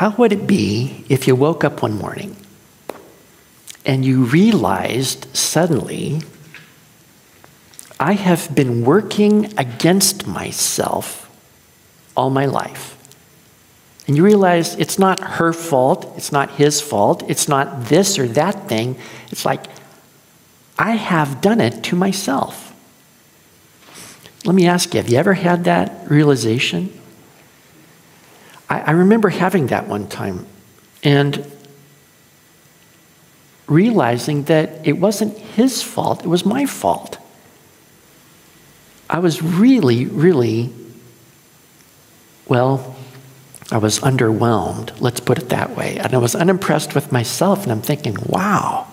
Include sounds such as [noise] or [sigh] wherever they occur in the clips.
How would it be if you woke up one morning and you realized suddenly, I have been working against myself all my life? And you realize it's not her fault, it's not his fault, it's not this or that thing. It's like, I have done it to myself. Let me ask you have you ever had that realization? I, I remember having that one time and realizing that it wasn't his fault, it was my fault. I was really, really, well, I was underwhelmed, let's put it that way. And I was unimpressed with myself, and I'm thinking, wow,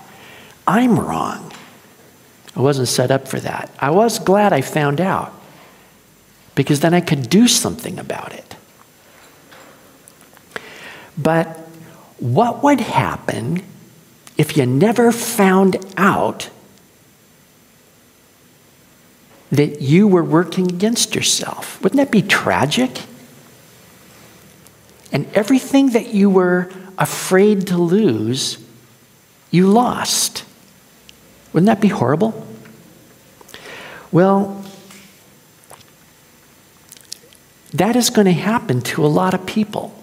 I'm wrong. I wasn't set up for that. I was glad I found out because then I could do something about it. But what would happen if you never found out that you were working against yourself? Wouldn't that be tragic? And everything that you were afraid to lose, you lost. Wouldn't that be horrible? Well, that is going to happen to a lot of people.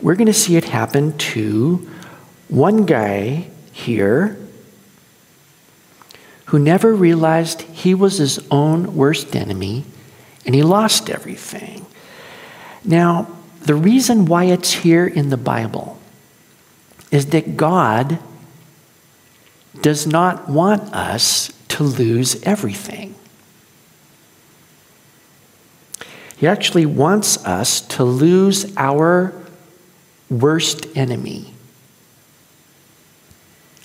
We're going to see it happen to one guy here who never realized he was his own worst enemy and he lost everything. Now, the reason why it's here in the Bible is that God does not want us to lose everything. He actually wants us to lose our worst enemy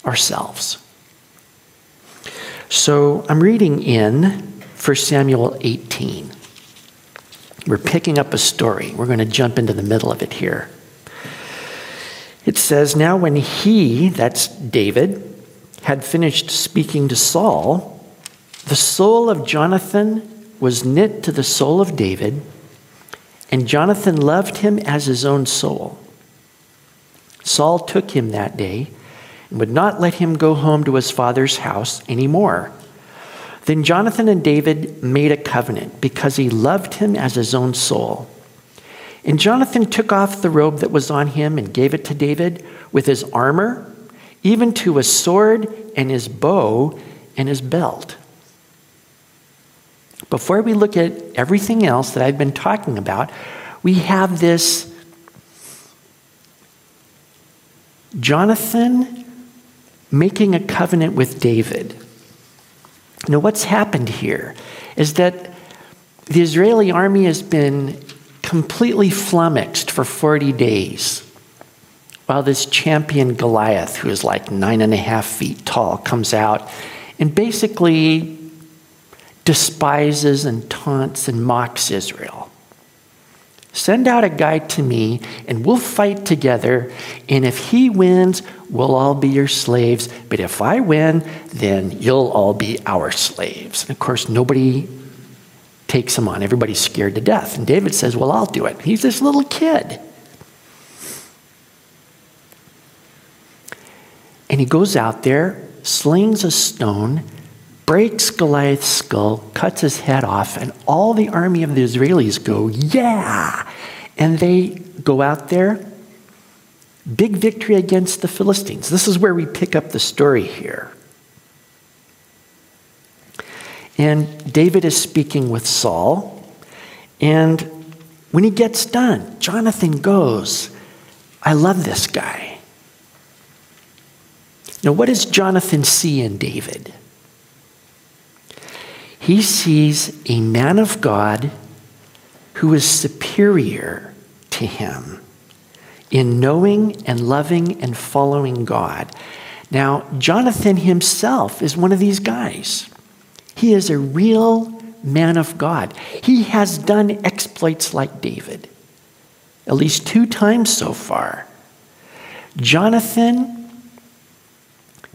ourselves. So I'm reading in 1 Samuel 18. We're picking up a story. We're going to jump into the middle of it here. It says, Now when he, that's David, had finished speaking to Saul, the soul of Jonathan was knit to the soul of David, and Jonathan loved him as his own soul. Saul took him that day and would not let him go home to his father's house anymore. Then Jonathan and David made a covenant because he loved him as his own soul. And Jonathan took off the robe that was on him and gave it to David with his armor, even to his sword and his bow and his belt. Before we look at everything else that I've been talking about, we have this Jonathan making a covenant with David. Now, what's happened here is that the Israeli army has been completely flummoxed for 40 days while this champion Goliath, who is like nine and a half feet tall, comes out and basically despises and taunts and mocks Israel. Send out a guy to me, and we'll fight together. And if he wins, we'll all be your slaves. But if I win, then you'll all be our slaves. And of course, nobody takes him on. Everybody's scared to death. And David says, Well, I'll do it. He's this little kid. And he goes out there, slings a stone, breaks Goliath's skull, cuts his head off, and all the army of the Israelis go, Yeah! And they go out there. Big victory against the Philistines. This is where we pick up the story here. And David is speaking with Saul. And when he gets done, Jonathan goes, I love this guy. Now, what does Jonathan see in David? He sees a man of God who is superior to him in knowing and loving and following God. Now, Jonathan himself is one of these guys. He is a real man of God. He has done exploits like David, at least two times so far. Jonathan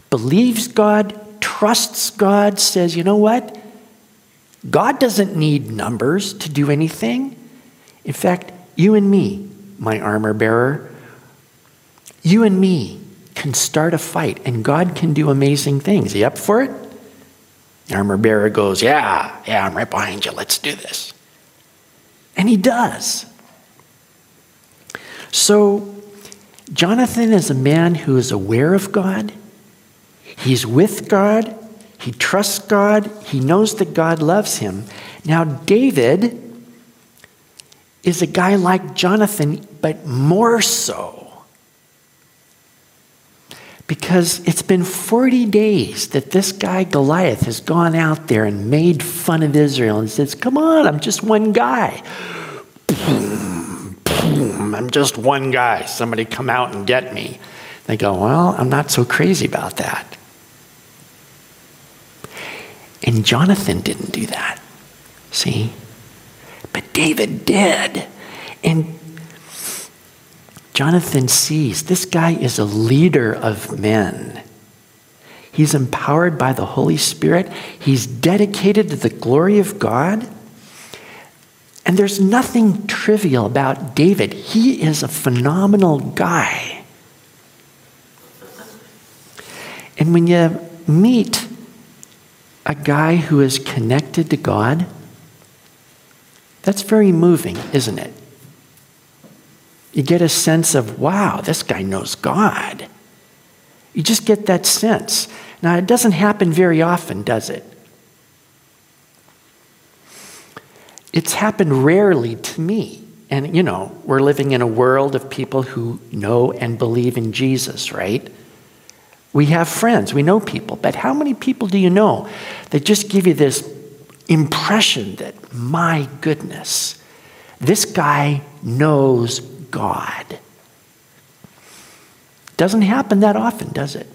believes God, trusts God, says, you know what? God doesn't need numbers to do anything. In fact, You and me, my armor bearer, you and me can start a fight and God can do amazing things. Are you up for it? Armor bearer goes, Yeah, yeah, I'm right behind you. Let's do this. And he does. So, Jonathan is a man who is aware of God. He's with God. He trusts God. He knows that God loves him. Now, David is a guy like Jonathan, but more so. Because it's been 40 days that this guy Goliath has gone out there and made fun of Israel and says, Come on, I'm just one guy. Boom, boom, I'm just one guy. Somebody come out and get me. They go, Well, I'm not so crazy about that. And Jonathan didn't do that. See? But David did. And Jonathan sees this guy is a leader of men. He's empowered by the Holy Spirit. He's dedicated to the glory of God. And there's nothing trivial about David. He is a phenomenal guy. And when you meet a guy who is connected to God, that's very moving, isn't it? you get a sense of, wow, this guy knows God. You just get that sense. Now, it doesn't happen very often, does it? It's happened rarely to me. And, you know, we're living in a world of people who know and believe in Jesus, right? We have friends, we know people, but how many people do you know that just give you this impression that, my goodness, this guy knows God. Doesn't happen that often, does it?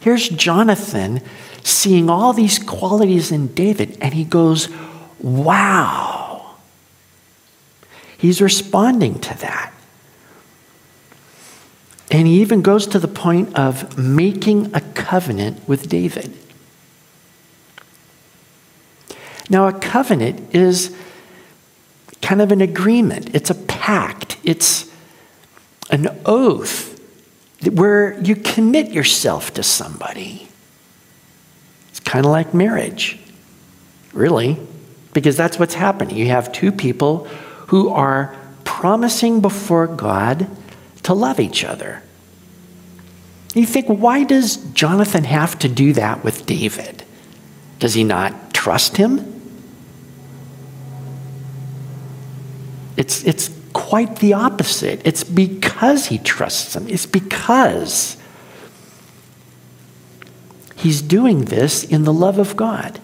Here's Jonathan seeing all these qualities in David, and he goes, Wow. He's responding to that. And he even goes to the point of making a covenant with David. Now, a covenant is kind of an agreement, it's a pact, it's an oath where you commit yourself to somebody. It's kind of like marriage, really, because that's what's happening. You have two people who are promising before God to love each other. You think, why does Jonathan have to do that with David? Does he not trust him? It's, it's quite the opposite. It's because he trusts him, it's because he's doing this in the love of God.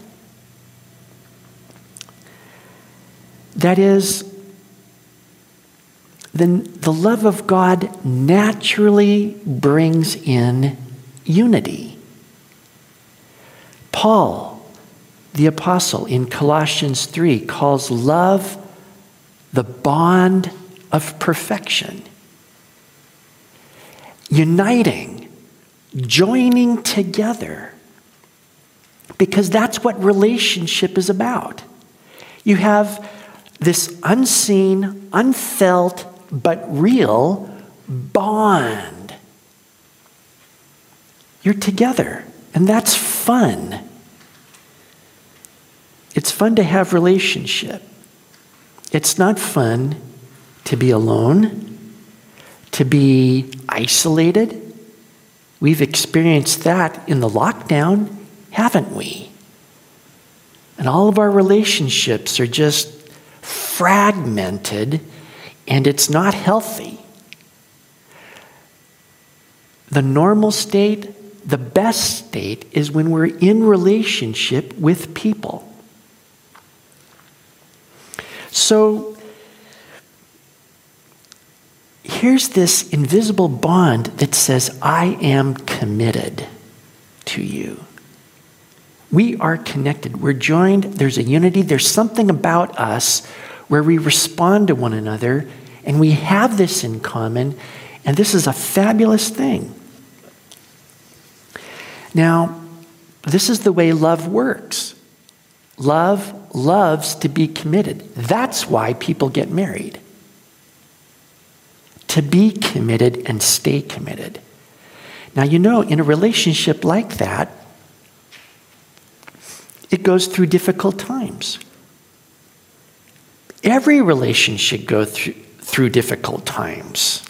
That is, then the love of God naturally brings in unity. Paul, the apostle, in Colossians 3, calls love the bond of perfection. Uniting, joining together, because that's what relationship is about. You have this unseen, unfelt, but real bond. You're together, and that's fun. It's fun to have relationship. It's not fun to be alone, to be isolated. We've experienced that in the lockdown, haven't we? And all of our relationships are just fragmented and it's not healthy. The normal state, the best state, is when we're in relationship with people. So here's this invisible bond that says, I am committed to you. We are connected. We're joined. There's a unity. There's something about us where we respond to one another and we have this in common. And this is a fabulous thing. Now, this is the way love works. Love loves to be committed. That's why people get married. To be committed and stay committed. Now, you know, in a relationship like that, it goes through difficult times. Every relationship goes through, through difficult times.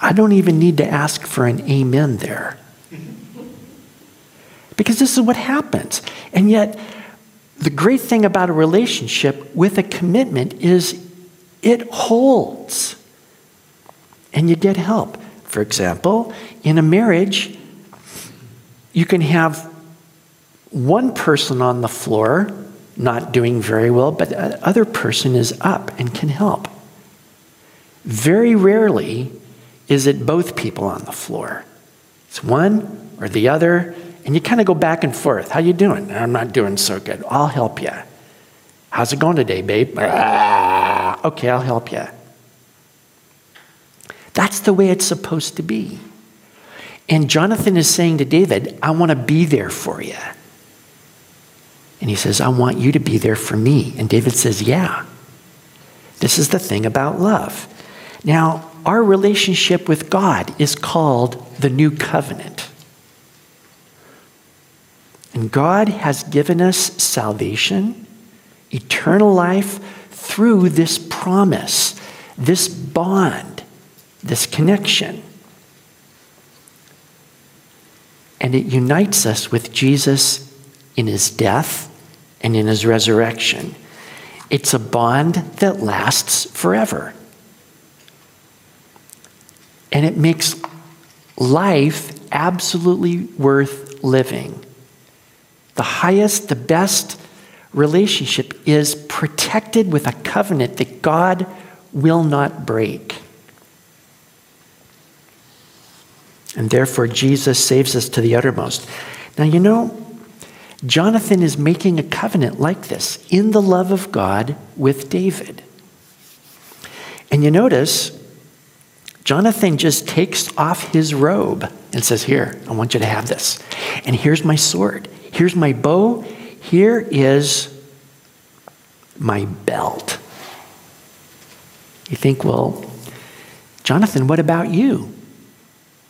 I don't even need to ask for an amen there. Because this is what happens. And yet, the great thing about a relationship with a commitment is it holds. And you get help. For example, in a marriage, you can have one person on the floor not doing very well, but the other person is up and can help. Very rarely is it both people on the floor. It's one or the other, and you kind of go back and forth. How you doing? I'm not doing so good. I'll help you. How's it going today, babe? Okay, I'll help you. That's the way it's supposed to be. And Jonathan is saying to David, I want to be there for you. And he says, I want you to be there for me. And David says, Yeah. This is the thing about love. Now, our relationship with God is called the new covenant. And God has given us salvation, eternal life through this promise, this bond, this connection. And it unites us with Jesus in his death and in his resurrection. It's a bond that lasts forever. And it makes life absolutely worth living. The highest, the best relationship is protected with a covenant that God will not break. And therefore, Jesus saves us to the uttermost. Now, you know, Jonathan is making a covenant like this in the love of God with David. And you notice, Jonathan just takes off his robe and says, Here, I want you to have this. And here's my sword. Here's my bow. Here is my belt. You think, well, Jonathan, what about you?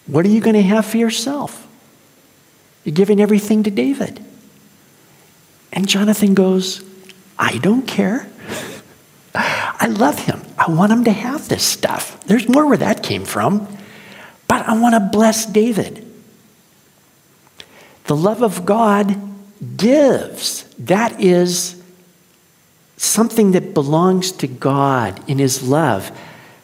What are you going to have for yourself? You're giving everything to David. And Jonathan goes, I don't care. [laughs] I love him. I want him to have this stuff. There's more where that came from. But I want to bless David. The love of God gives. That is something that belongs to God in his love.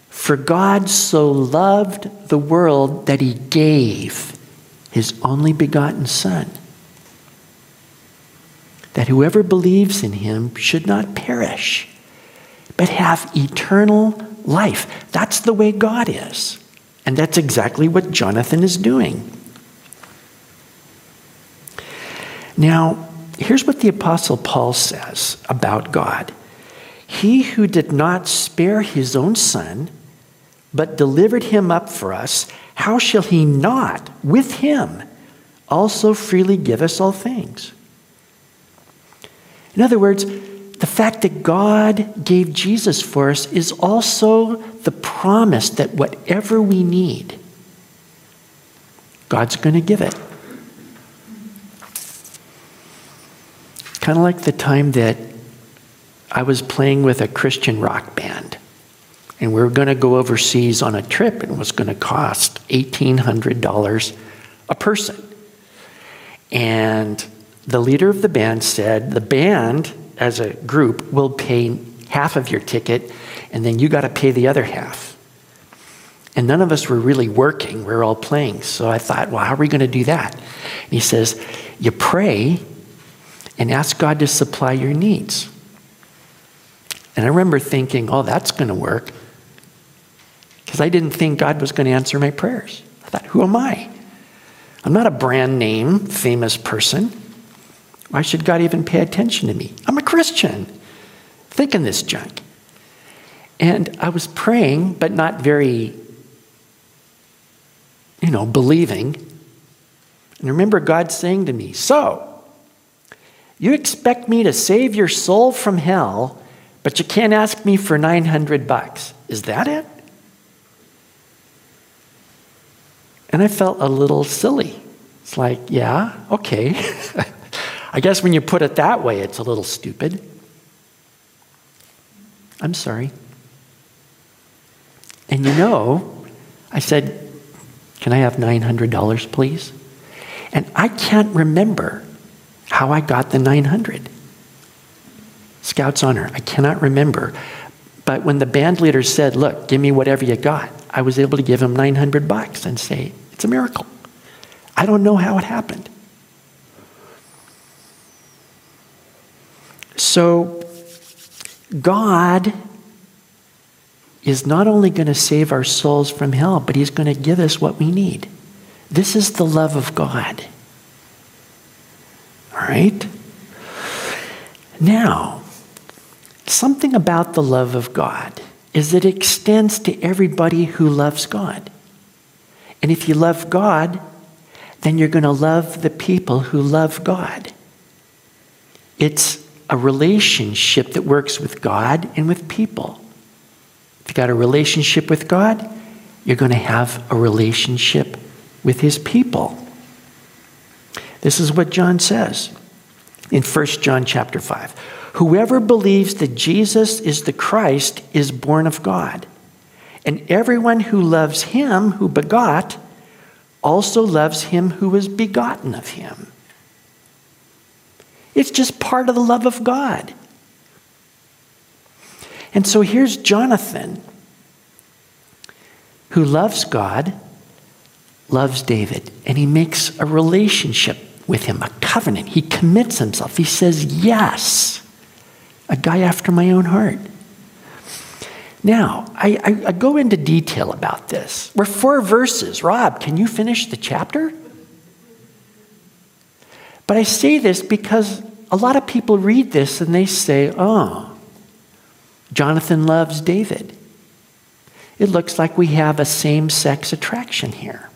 For God so loved the world that he gave his only begotten Son that whoever believes in him should not perish, but have eternal life. That's the way God is. And that's exactly what Jonathan is doing. Now, here's what the Apostle Paul says about God He who did not spare his own son, but delivered him up for us, how shall he not, with him, also freely give us all things? In other words, the fact that God gave Jesus for us is also the promise that whatever we need, God's going to give it. Kind of like the time that I was playing with a Christian rock band. And we were going to go overseas on a trip, and it was going to cost $1,800 a person. And the leader of the band said, The band, as a group, we'll pay half of your ticket, and then you got to pay the other half. And none of us were really working, we were all playing. So I thought, Well, how are we going to do that? And he says, You pray and ask God to supply your needs. And I remember thinking, Oh, that's going to work. Because I didn't think God was going to answer my prayers. I thought, Who am I? I'm not a brand name famous person. Why should God even pay attention to me? Christian. Thinking this junk. And I was praying, but not very, you know, believing. And I remember God saying to me, So, You expect me to save your soul from hell, but you can't ask me for 900 bucks. Is that it? And I felt a little silly. It's like, yeah, okay. [laughs] I guess when you put it that way, it's a little stupid. I'm sorry. And you know, I said, Can I have $900, please? And I can't remember how I got the 900. Scout's honor, I cannot remember. But when the band leader said, Look, give me whatever you got, I was able to give him 900 bucks and say, It's a miracle. I don't know how it happened. So, God is not only going to save our souls from hell, but He's going to give us what we need. This is the love of God. All right? Now, something about the love of God is that it extends to everybody who loves God. And if you love God, then you're going to love the people who love God. It's a relationship that works with God and with people. If you've got a relationship with God, you're going to have a relationship with his people. This is what John says in 1 John chapter 5. Whoever believes that Jesus is the Christ is born of God. And everyone who loves him who begot also loves him who was begotten of him. It's just part of the love of God. And so here's Jonathan, who loves God, loves David, and he makes a relationship with him, a covenant. He commits himself. He says, Yes, a guy after my own heart. Now, I, I, I, go into detail about this. We're four verses. Rob, can you finish the chapter? But I say this because a lot of people read this and they say, oh, Jonathan loves David. It looks like we have a same sex attraction here.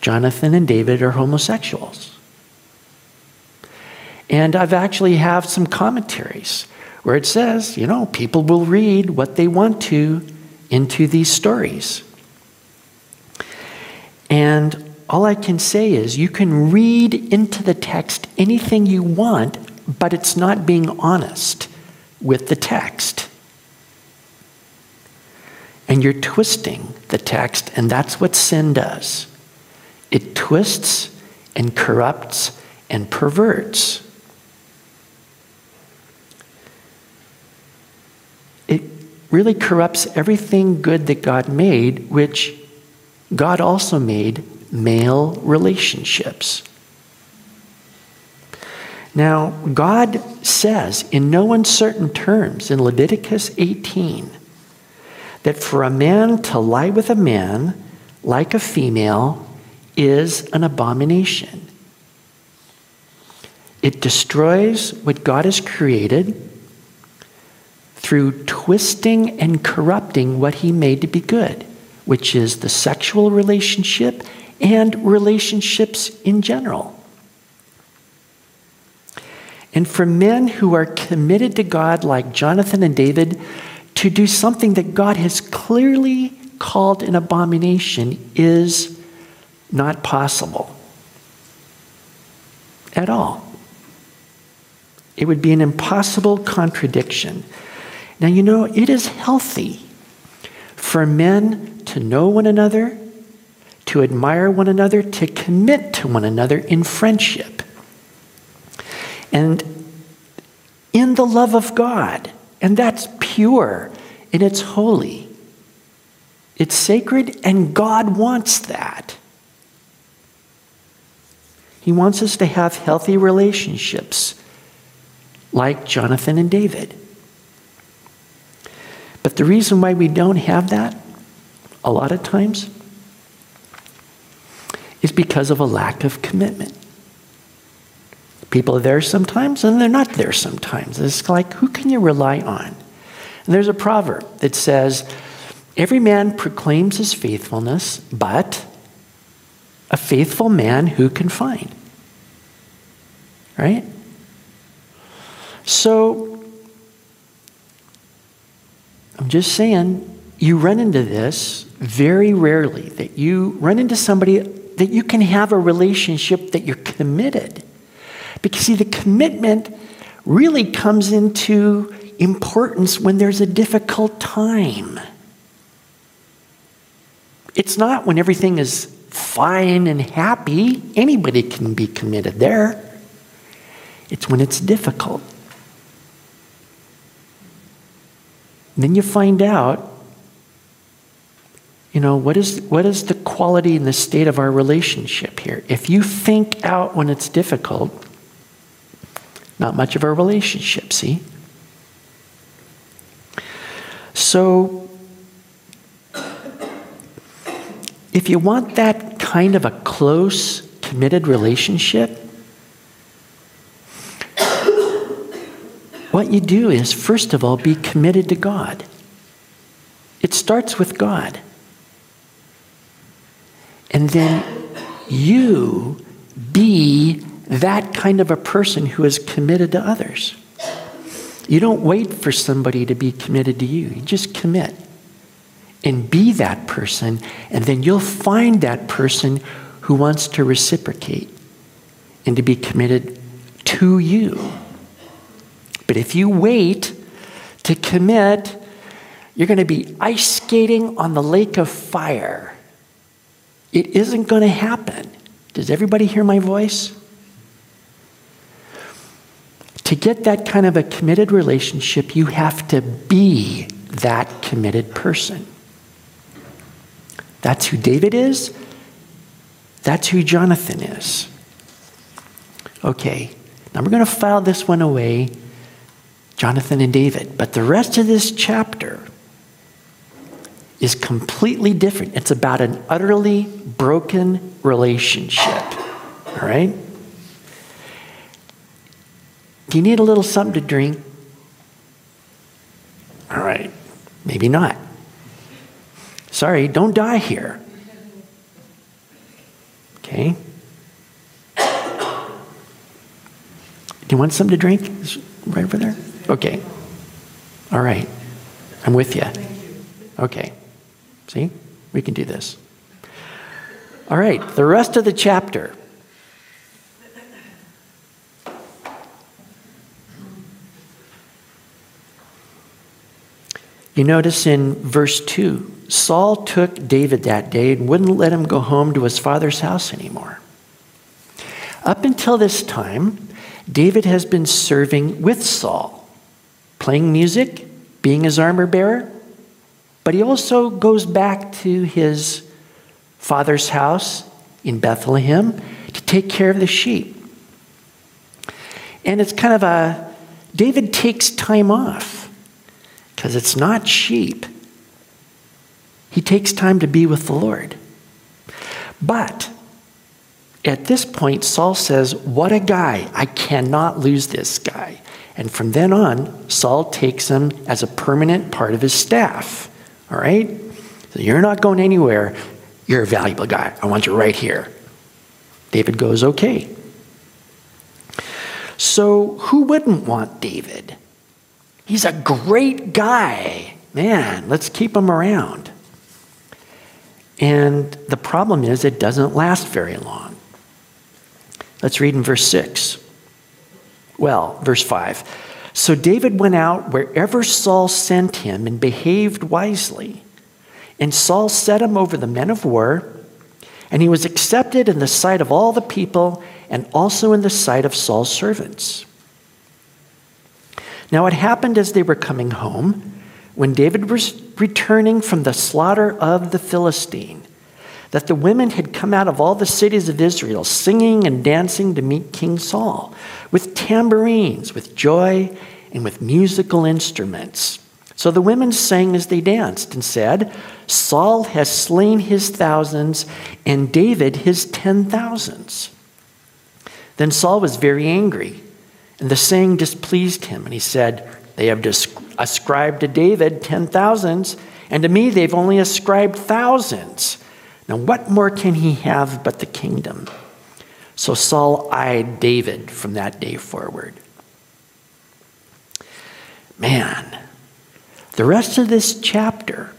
Jonathan and David are homosexuals. And I've actually have some commentaries where it says, you know, people will read what they want to into these stories. And all I can say is you can read into the text anything you want but it's not being honest with the text. And you're twisting the text, and that's what sin does it twists and corrupts and perverts. It really corrupts everything good that God made, which God also made male relationships. Now, God says in no uncertain terms in Leviticus 18 that for a man to lie with a man like a female is an abomination. It destroys what God has created through twisting and corrupting what he made to be good, which is the sexual relationship and relationships in general. And for men who are committed to God, like Jonathan and David, to do something that God has clearly called an abomination is not possible at all. It would be an impossible contradiction. Now, you know, it is healthy for men to know one another, to admire one another, to commit to one another in friendship. And in the love of God. And that's pure and it's holy. It's sacred, and God wants that. He wants us to have healthy relationships like Jonathan and David. But the reason why we don't have that, a lot of times, is because of a lack of commitment. People are there sometimes and they're not there sometimes. It's like, who can you rely on? And there's a proverb that says, Every man proclaims his faithfulness, but a faithful man who can find. Right? So, I'm just saying, you run into this very rarely, that you run into somebody that you can have a relationship that you're committed. Because, see, the commitment really comes into importance when there's a difficult time. It's not when everything is fine and happy. Anybody can be committed there. It's when it's difficult. And then you find out, you know, what is, what is the quality and the state of our relationship here? If you think out when it's difficult, not much of a relationship, see? So, if you want that kind of a close, committed relationship, what you do is, first of all, be committed to God. It starts with God. And then you be that kind of a person who is committed to others. You don't wait for somebody to be committed to you, you just commit and be that person, and then you'll find that person who wants to reciprocate and to be committed to you. But if you wait to commit, you're going to be ice skating on the lake of fire. It isn't going to happen. Does everybody hear my voice? To get that kind of a committed relationship, you have to be that committed person. That's who David is. That's who Jonathan is. Okay, now we're going to file this one away Jonathan and David. But the rest of this chapter is completely different. It's about an utterly broken relationship. All right? Do you need a little something to drink? All right, maybe not. Sorry, don't die here. Okay? Do you want something to drink? right over there? Okay. All right. I'm with you. Okay. See? We can do this. All right. The rest of the chapter. You notice in verse 2 Saul took David that day and wouldn't let him go home to his father's house anymore. Up until this time, David has been serving with Saul, playing music, being his armor bearer, but he also goes back to his father's house in Bethlehem to take care of the sheep. And it's kind of a David takes time off because it's not sheep. He takes time to be with the Lord. But at this point, Saul says, What a guy. I cannot lose this guy. And from then on, Saul takes him as a permanent part of his staff. All right? So you're not going anywhere. You're a valuable guy. I want you right here. David goes, Okay. So who wouldn't want David? He's a great guy. Man, let's keep him around. And the problem is, it doesn't last very long. Let's read in verse 6. Well, verse 5. So David went out wherever Saul sent him and behaved wisely. And Saul set him over the men of war, and he was accepted in the sight of all the people and also in the sight of Saul's servants. Now, it happened as they were coming home, when David was returning from the slaughter of the Philistine, that the women had come out of all the cities of Israel, singing and dancing to meet King Saul, with tambourines, with joy, and with musical instruments. So the women sang as they danced and said, Saul has slain his thousands, and David his ten thousands. Then Saul was very angry and the saying displeased him, and he said, They have ascribed to David ten thousands, and to me they've only ascribed thousands. Now, what more can he have but the kingdom? So Saul eyed David from that day forward. Man, the rest of this chapter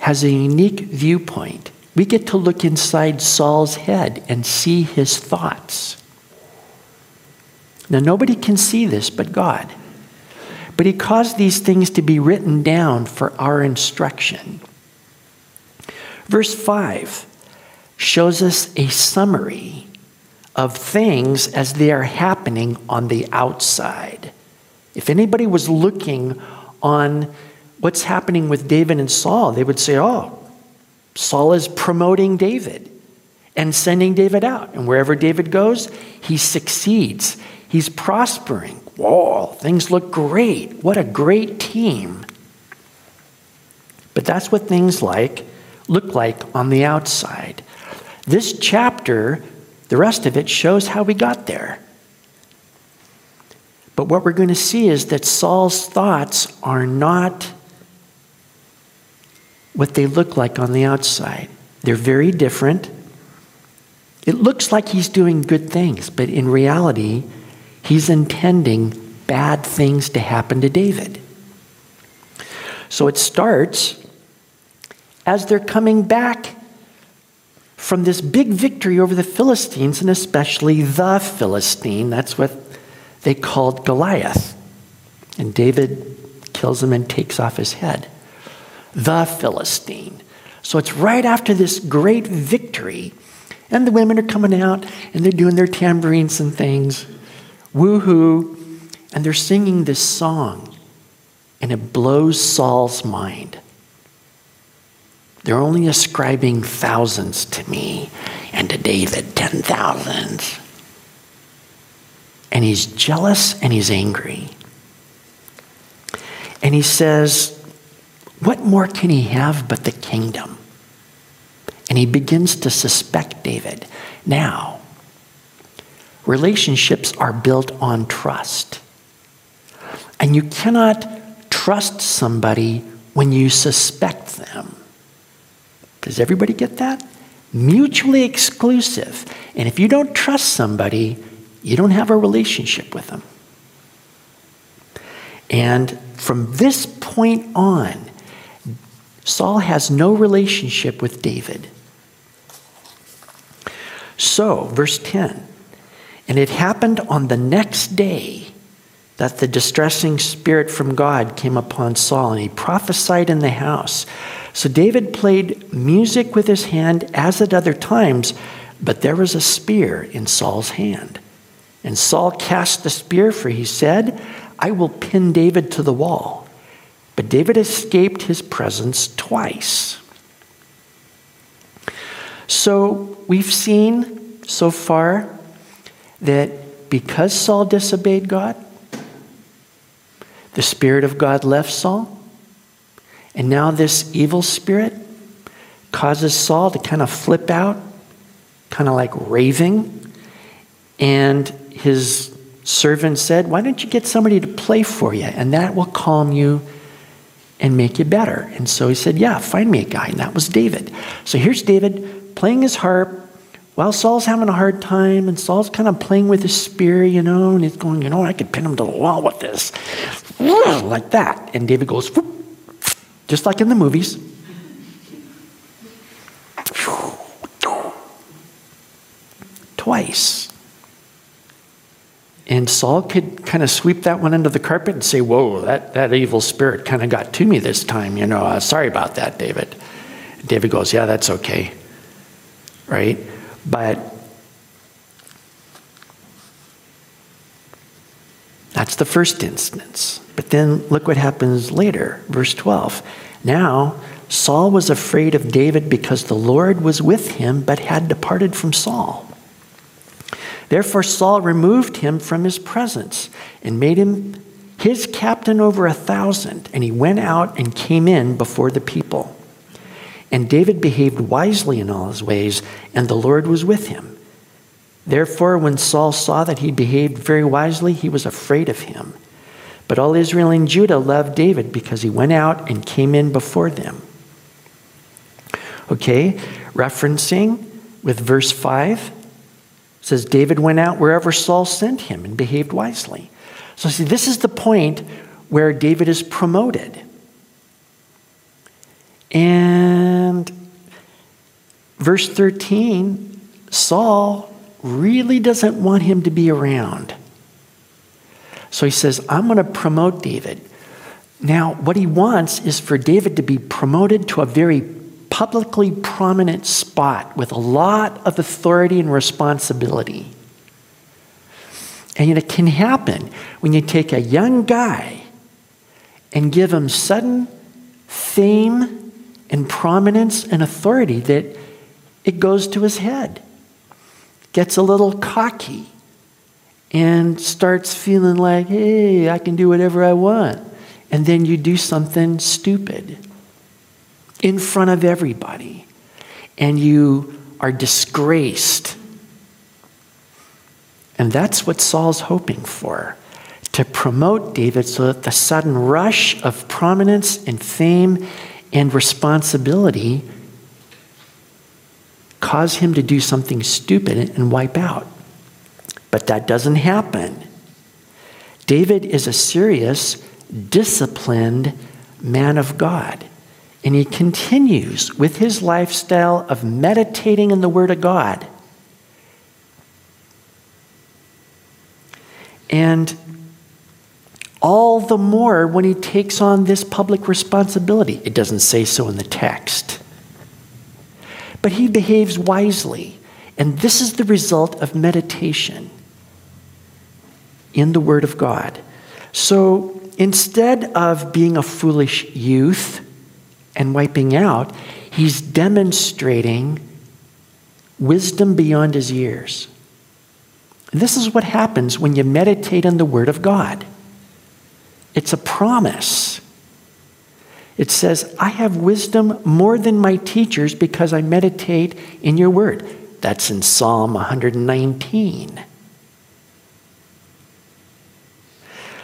has a unique viewpoint. We get to look inside Saul's head and see his thoughts. Now, nobody can see this but God. But he caused these things to be written down for our instruction. Verse 5 shows us a summary of things as they are happening on the outside. If anybody was looking on what's happening with David and Saul, they would say, oh, Saul is promoting David and sending David out. And wherever David goes, he succeeds. He's prospering. Whoa, things look great. What a great team. But that's what things like look like on the outside. This chapter, the rest of it shows how we got there. But what we're going to see is that Saul's thoughts are not what they look like on the outside. They're very different. It looks like he's doing good things, but in reality, he's intending bad things to happen to David. So it starts as they're coming back from this big victory over the Philistines, and especially the Philistine. That's what they called Goliath. And David kills him and takes off his head. The Philistine. So it's right after this great victory, and the women are coming out and they're doing their tambourines and things. Woohoo. And they're singing this song, and it blows Saul's mind. They're only ascribing thousands to me, and to David, ten thousands. And he's jealous and he's angry. And he says, What more can he have but the kingdom? And he begins to suspect David. Now, relationships are built on trust. And you cannot trust somebody when you suspect them. Does everybody get that? Mutually exclusive. And if you don't trust somebody, you don't have a relationship with them. And from this point on, Saul has no relationship with David. So, verse 10 And it happened on the next day that the distressing spirit from God came upon Saul, and he prophesied in the house. So David played music with his hand as at other times, but there was a spear in Saul's hand. And Saul cast the spear, for he said, I will pin David to the wall. But David escaped his presence twice. So we've seen so far that because Saul disobeyed God, the Spirit of God left Saul. And now this evil spirit causes Saul to kind of flip out, kind of like raving. And his servant said, Why don't you get somebody to play for you? And that will calm you and make you better. And so he said, Yeah, find me a guy. And that was David. So here's David playing his harp while Saul's having a hard time, and Saul's kind of playing with his spear, you know, and he's going, You know, I could pin him to the wall with this. Like that. And David goes, just like in the movies. Twice. And Saul could kind of sweep that one under the carpet and say, Whoa, that, that evil spirit kind of got to me this time. You know, uh, sorry about that, David. David goes, Yeah, that's okay. Right? But that's the first instance. But then look what happens later, verse 12. Now, Saul was afraid of David because the Lord was with him, but had departed from Saul. Therefore, Saul removed him from his presence and made him his captain over a thousand. And he went out and came in before the people. And David behaved wisely in all his ways, and the Lord was with him. Therefore, when Saul saw that he behaved very wisely, he was afraid of him. But all Israel and Judah loved David because he went out and came in before them. Okay? Referencing with verse 5 says David went out wherever Saul sent him and behaved wisely. So see this is the point where David is promoted. And verse 13 Saul really doesn't want him to be around. So he says, I'm going to promote David. Now, what he wants is for David to be promoted to a very publicly prominent spot with a lot of authority and responsibility. And it can happen when you take a young guy and give him sudden fame and prominence and authority that it goes to his head, gets a little cocky, and starts feeling like, hey, I can do whatever I want. And then you do something stupid in front of everybody, and you are disgraced. And that's what Saul's hoping for to promote David so that the sudden rush of prominence and fame and responsibility cause him to do something stupid and wipe out. But that doesn't happen. David is a serious, disciplined man of God. And he continues with his lifestyle of meditating in the Word of God. And all the more when he takes on this public responsibility. It doesn't say so in the text. But he behaves wisely. And this is the result of meditation in the Word of God. So instead of being a foolish youth and wiping out, he's demonstrating wisdom beyond his years. This is what happens when you meditate on the Word of God. It's a promise. It says, I have wisdom more than my teachers because I meditate in your word. That's in Psalm 119.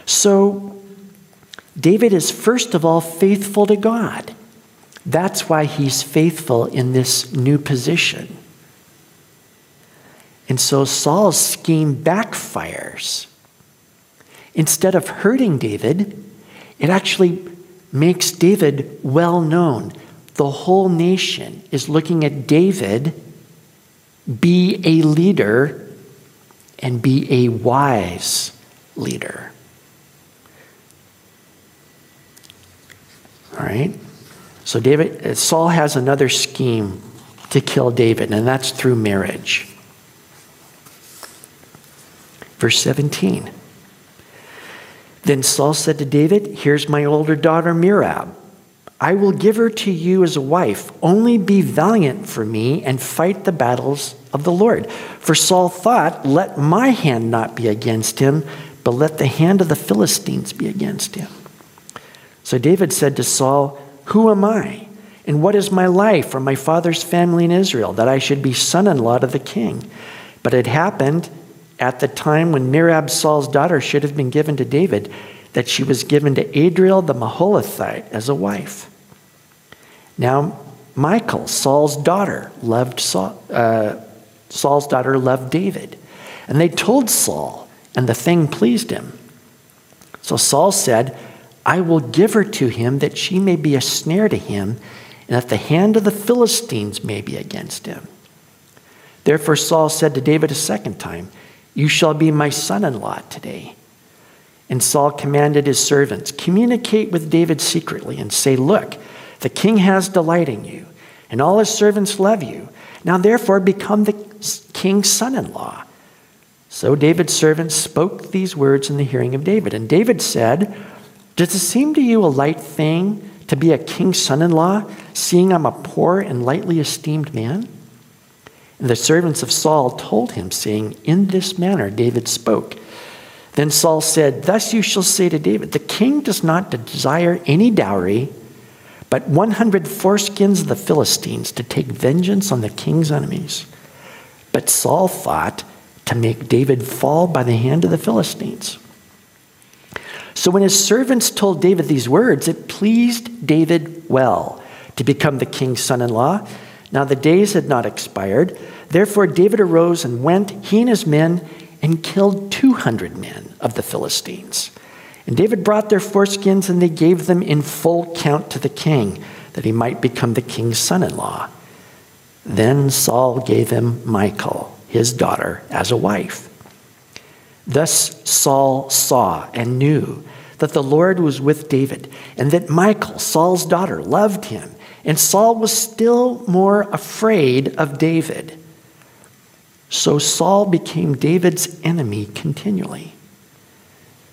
So, David is first of all faithful to God. That's why he's faithful in this new position. And so Saul's scheme backfires. Instead of hurting David, it actually makes David well known. The whole nation is looking at David be a leader and be a wise leader. All right? So David uh, Saul has another scheme to kill David, and that's through marriage. Verse 17. Then Saul said to David, Here's my older daughter Merab. I will give her to you as a wife. Only be valiant for me and fight the battles of the Lord. For Saul thought, Let my hand not be against him, but let the hand of the Philistines be against him. So David said to Saul, Who am I? And what is my life or my father's family in Israel, that I should be son in law to the king? But it happened at the time when Merab, Saul's daughter, should have been given to David, that she was given to Adriel the Meholathite as a wife. Now, Michal, Saul's daughter, loved Saul, uh, Saul's daughter loved David. And they told Saul, and the thing pleased him. So Saul said, I will give her to him that she may be a snare to him, and that the hand of the Philistines may be against him. Therefore Saul said to David a second time, you shall be my son in law today. And Saul commanded his servants, Communicate with David secretly and say, Look, the king has delight in you, and all his servants love you. Now therefore become the king's son in law. So David's servants spoke these words in the hearing of David. And David said, Does it seem to you a light thing to be a king's son in law, seeing I'm a poor and lightly esteemed man? The servants of Saul told him, saying, In this manner David spoke. Then Saul said, Thus you shall say to David, The king does not desire any dowry, but 100 foreskins of the Philistines to take vengeance on the king's enemies. But Saul thought to make David fall by the hand of the Philistines. So when his servants told David these words, it pleased David well to become the king's son in law. Now the days had not expired. Therefore David arose and went, he and his men, and killed 200 men of the Philistines. And David brought their foreskins, and they gave them in full count to the king, that he might become the king's son in law. Then Saul gave him Michal, his daughter, as a wife. Thus Saul saw and knew that the Lord was with David, and that Michal, Saul's daughter, loved him. And Saul was still more afraid of David. So Saul became David's enemy continually.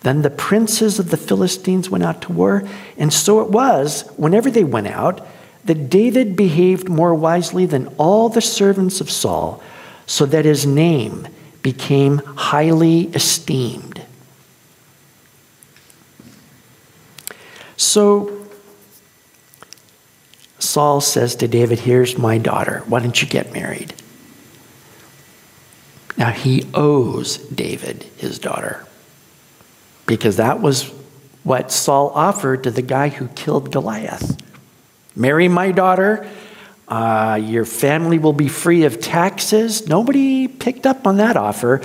Then the princes of the Philistines went out to war, and so it was, whenever they went out, that David behaved more wisely than all the servants of Saul, so that his name became highly esteemed. So Saul says to David, Here's my daughter. Why don't you get married? Now he owes David his daughter because that was what Saul offered to the guy who killed Goliath. Marry my daughter. Uh, your family will be free of taxes. Nobody picked up on that offer,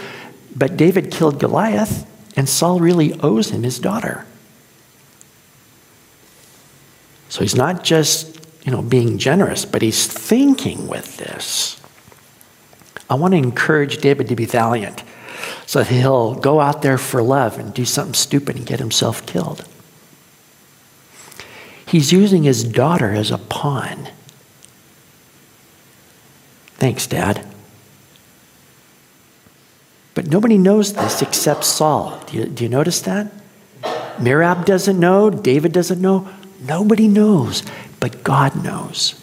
but David killed Goliath, and Saul really owes him his daughter. So he's not just, you know, being generous, but he's thinking with this. I want to encourage David to be valiant so that he'll go out there for love and do something stupid and get himself killed. He's using his daughter as a pawn. Thanks, Dad. But nobody knows this except Saul. Do you, do you notice that? Merab doesn't know, David doesn't know, nobody knows, but God knows.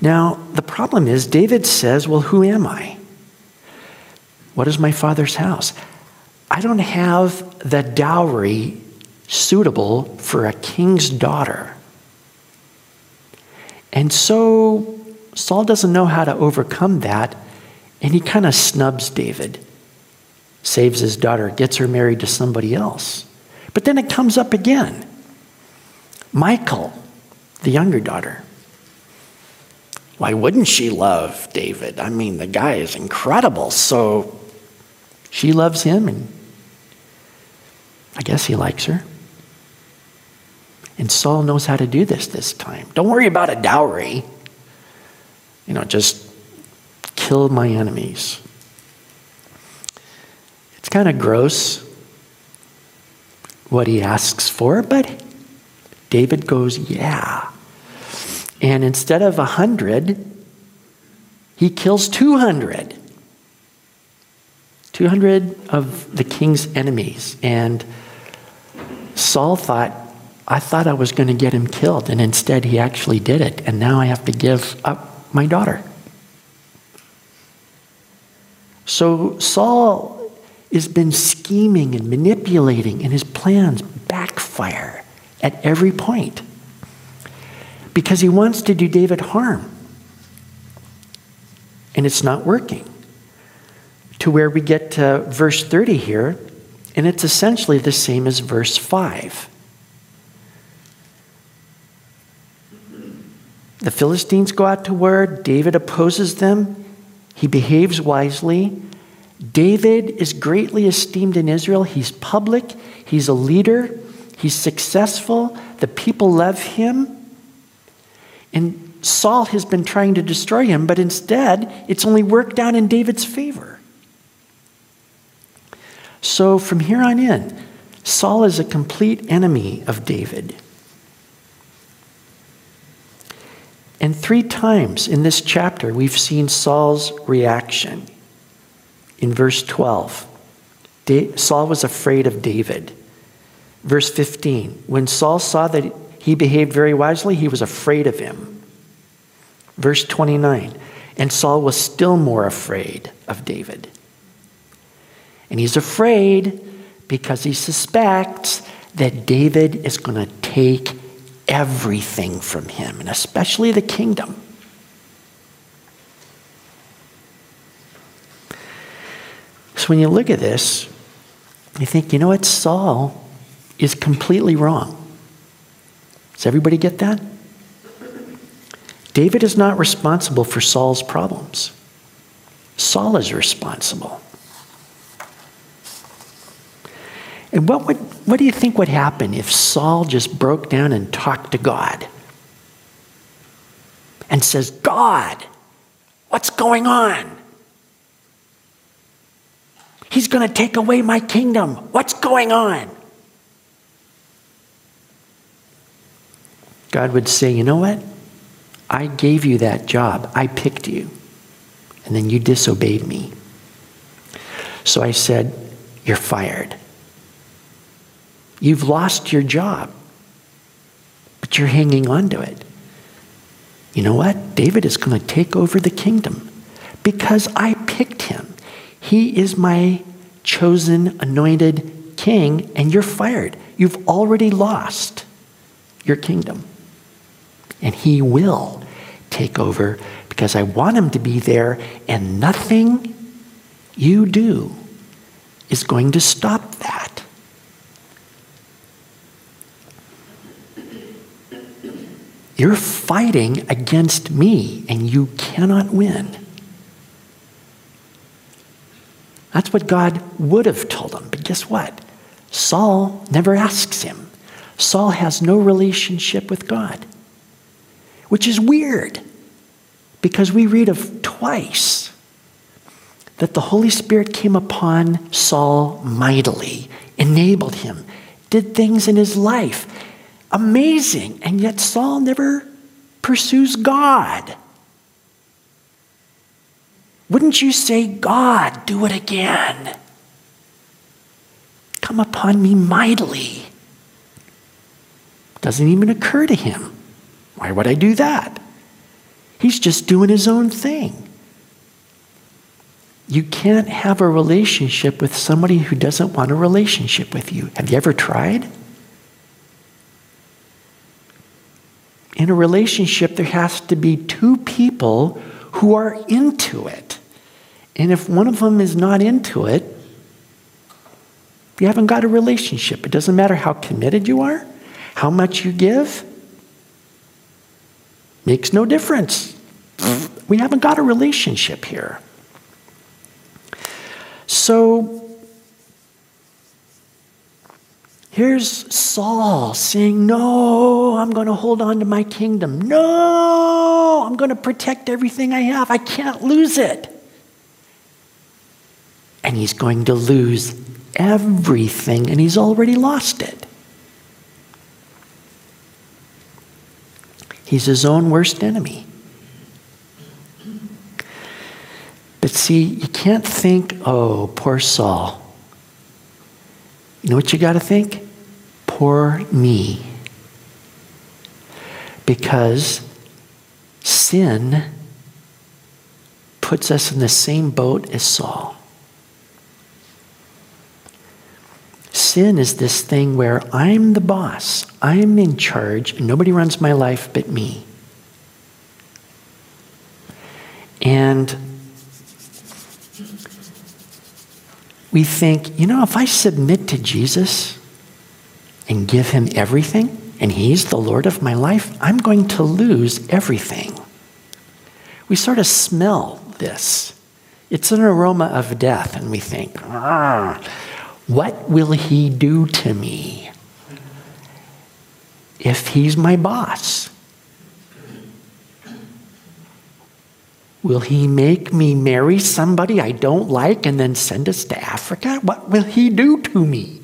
Now, the problem is, David says, Well, who am I? What is my father's house? I don't have the dowry suitable for a king's daughter. And so Saul doesn't know how to overcome that, and he kind of snubs David, saves his daughter, gets her married to somebody else. But then it comes up again. Michal, the younger daughter. Why wouldn't she love David? I mean, the guy is incredible. So she loves him, and I guess he likes her. And Saul knows how to do this this time. Don't worry about a dowry. You know, just kill my enemies. It's kind of gross what he asks for, but David goes, yeah. And instead of a hundred, he kills 200. 200 of the king's enemies. And Saul thought, I thought I was going to get him killed. And instead, he actually did it. And now I have to give up my daughter. So Saul has been scheming and manipulating, and his plans backfire at every point because he wants to do David harm. And it's not working. To where we get to verse 30 here, and it's essentially the same as verse 5. The Philistines go out to war, David opposes them, he behaves wisely. David is greatly esteemed in Israel. He's public, he's a leader, he's successful, the people love him. And Saul has been trying to destroy him, but instead, it's only worked out in David's favor. So from here on in, Saul is a complete enemy of David. And three times in this chapter, we've seen Saul's reaction. In verse 12, Saul was afraid of David. Verse 15, when Saul saw that he behaved very wisely, he was afraid of him. Verse 29 And Saul was still more afraid of David. And he's afraid because he suspects that David is going to take everything from him, and especially the kingdom. So when you look at this, you think, you know what? Saul is completely wrong. Does everybody get that? David is not responsible for Saul's problems. Saul is responsible. And what, would, what do you think would happen if Saul just broke down and talked to God? And says, God, what's going on? He's going to take away my kingdom. What's going on? God would say, You know what? I gave you that job. I picked you. And then you disobeyed me. So I said, You're fired. You've lost your job, but you're hanging on to it. You know what? David is going to take over the kingdom because I picked him. He is my chosen, anointed king, and you're fired. You've already lost your kingdom. And he will take over because I want him to be there, and nothing you do is going to stop that. You're fighting against me, and you cannot win. That's what God would have told him. But guess what? Saul never asks him. Saul has no relationship with God, which is weird because we read of twice that the Holy Spirit came upon Saul mightily, enabled him, did things in his life. Amazing. And yet Saul never pursues God. Wouldn't you say, God, do it again? Come upon me mightily. Doesn't even occur to him. Why would I do that? He's just doing his own thing. You can't have a relationship with somebody who doesn't want a relationship with you. Have you ever tried? In a relationship, there has to be two people who are into it. And if one of them is not into it, you haven't got a relationship. It doesn't matter how committed you are, how much you give, makes no difference. We haven't got a relationship here. So here's Saul saying, No, I'm going to hold on to my kingdom. No, I'm going to protect everything I have. I can't lose it and he's going to lose everything, and he's already lost it. He's his own worst enemy. But see, you can't think, oh, poor Saul. You know what you got to think? Poor me. Because sin puts us in the same boat as Saul. Sin is this thing where I'm the boss, I'm in charge, nobody runs my life but me. And we think, you know, if I submit to Jesus and give him everything, and he's the Lord of my life, I'm going to lose everything. We sort of smell this. It's an aroma of death, and we think, ah, what will he do to me if he's my boss? Will he make me marry somebody I don't like and then send us to Africa? What will he do to me?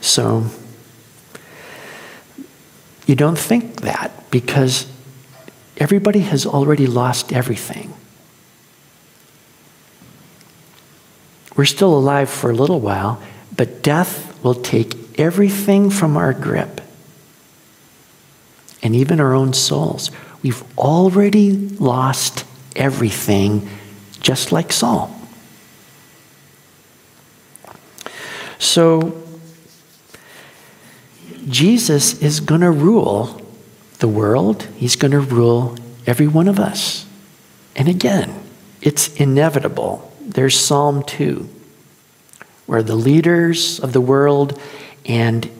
So, you don't think that because everybody has already lost everything. We're still alive for a little while, but death will take everything from our grip and even our own souls. We've already lost everything, just like Saul. So, Jesus is going to rule the world, He's going to rule every one of us. And again, it's inevitable there's Psalm 2, where the leaders of the world and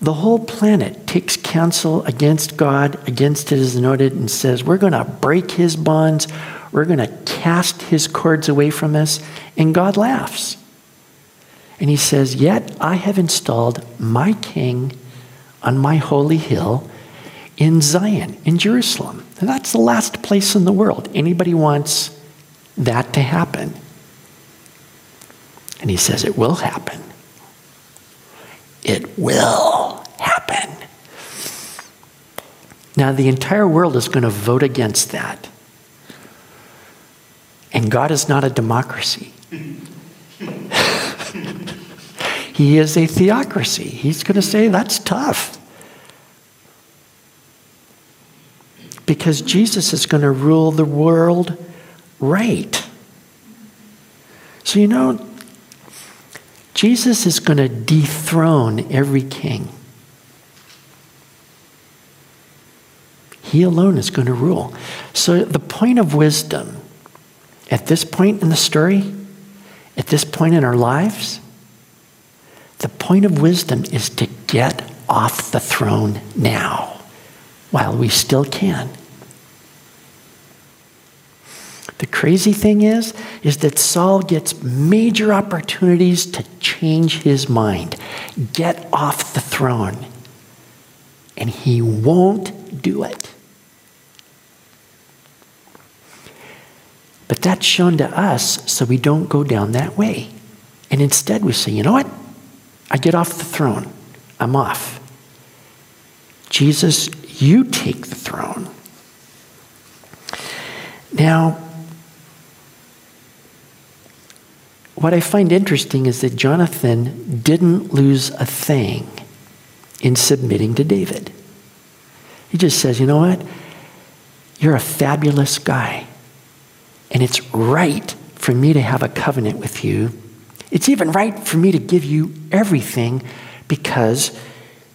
the whole planet takes counsel against God, against his Anointed, and says, We're going to break his bonds, we're going to cast his cords away from us, and God laughs. And he says, Yet I have installed my king on my holy hill in Zion, in Jerusalem. And that's the last place in the world anybody wants that to happen. And he says, It will happen. It will happen. Now, the entire world is going to vote against that. And God is not a democracy. [laughs] he is a theocracy. He's going to say, That's tough. Because Jesus is going to rule the world right. So, you know, Jesus is going to dethrone every king. He alone is going to rule. So, the point of wisdom at this point in the story, at this point in our lives, the point of wisdom is to get off the throne now while we still can. The crazy thing is, is that Saul gets major opportunities to change his mind, get off the throne, and he won't do it. But that's shown to us so we don't go down that way. And instead we say, you know what? I get off the throne. I'm off. Jesus, you take the throne. Now, what I find interesting is that Jonathan didn't lose a thing in submitting to David. He just says, you know what? You're a fabulous guy. And it's right for me to have a covenant with you. It's even right for me to give you everything because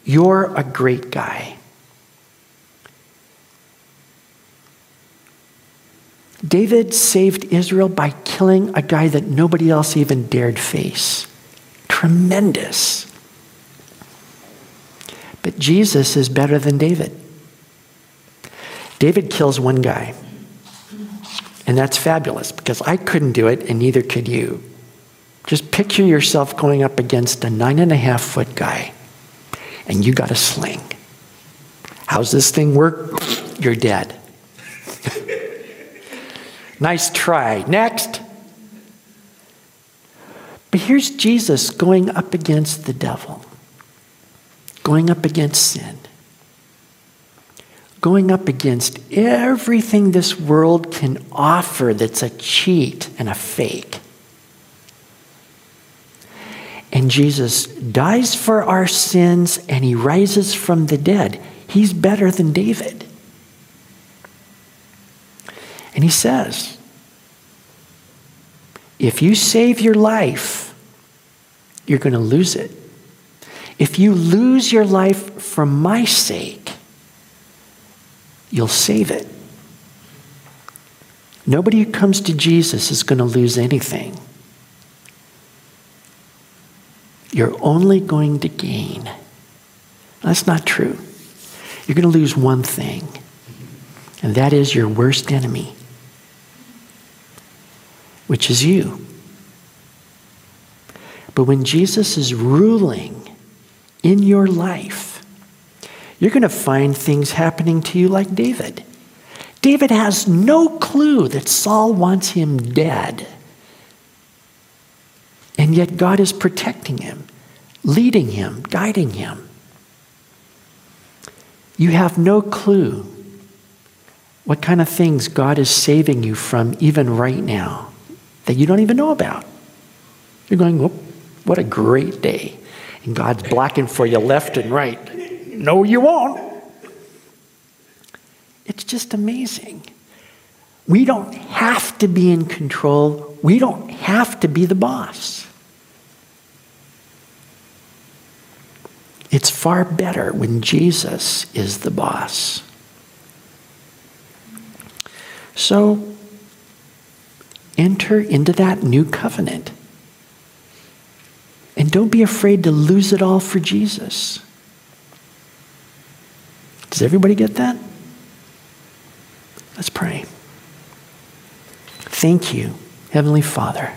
you're a great guy. David saved Israel by killing a guy that nobody else even dared face. Tremendous. But Jesus is better than David. David kills one guy. And that's fabulous because I couldn't do it and neither could you. Just picture yourself going up against a nine and a half foot guy and you got a sling. How's this thing work? You're dead. [laughs] Nice try. Next. But here's Jesus going up against the devil, going up against sin, going up against everything this world can offer that's a cheat and a fake. And Jesus dies for our sins and he rises from the dead. He's better than David. And he says, if you save your life, you're going to lose it. If you lose your life for my sake, you'll save it. Nobody who comes to Jesus is going to lose anything. You're only going to gain. That's not true. You're going to lose one thing, and that is your worst enemy which is you. But when Jesus is ruling in your life, you're going to find things happening to you like David. David has no clue that Saul wants him dead. And yet God is protecting him, leading him, guiding him. You have no clue what kind of things God is saving you from even right now that you don't even know about. You're going, what a great day. And God's blocking for you left and right. No, you won't. It's just amazing. We don't have to be in control, we don't have to be the boss. It's far better when Jesus is the boss. So, enter into that new covenant. And don't be afraid to lose it all for Jesus. Does everybody get that? Let's pray. Thank you, Heavenly Father.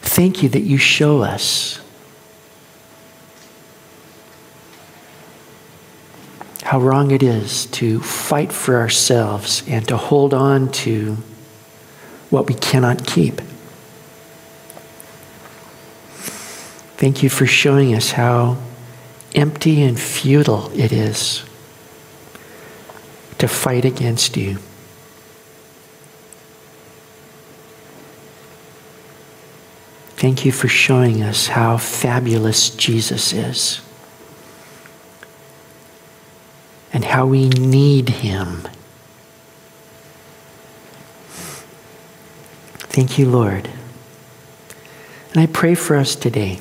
Thank you that you show us how wrong it is to fight for ourselves and to hold on to what we cannot keep. Thank you for showing us how empty and futile it is to fight against you. Thank you for showing us how fabulous Jesus is and how we need him. Thank you, Lord. And I pray for us today.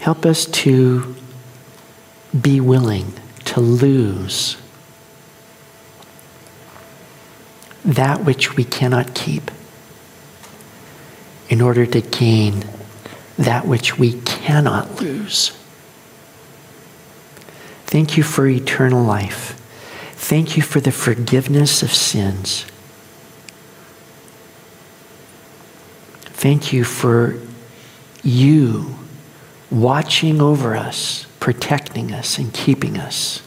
Help us to be willing to lose that which we cannot keep in order to gain that which we cannot lose. Thank you for eternal life. Thank you for the forgiveness of sins. Thank you for you watching over us, protecting us, and keeping us.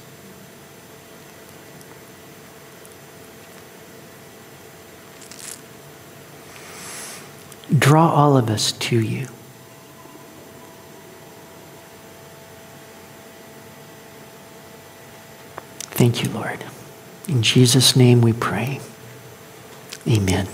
Draw all of us to you. Thank you, Lord. In Jesus' name we pray. Amen.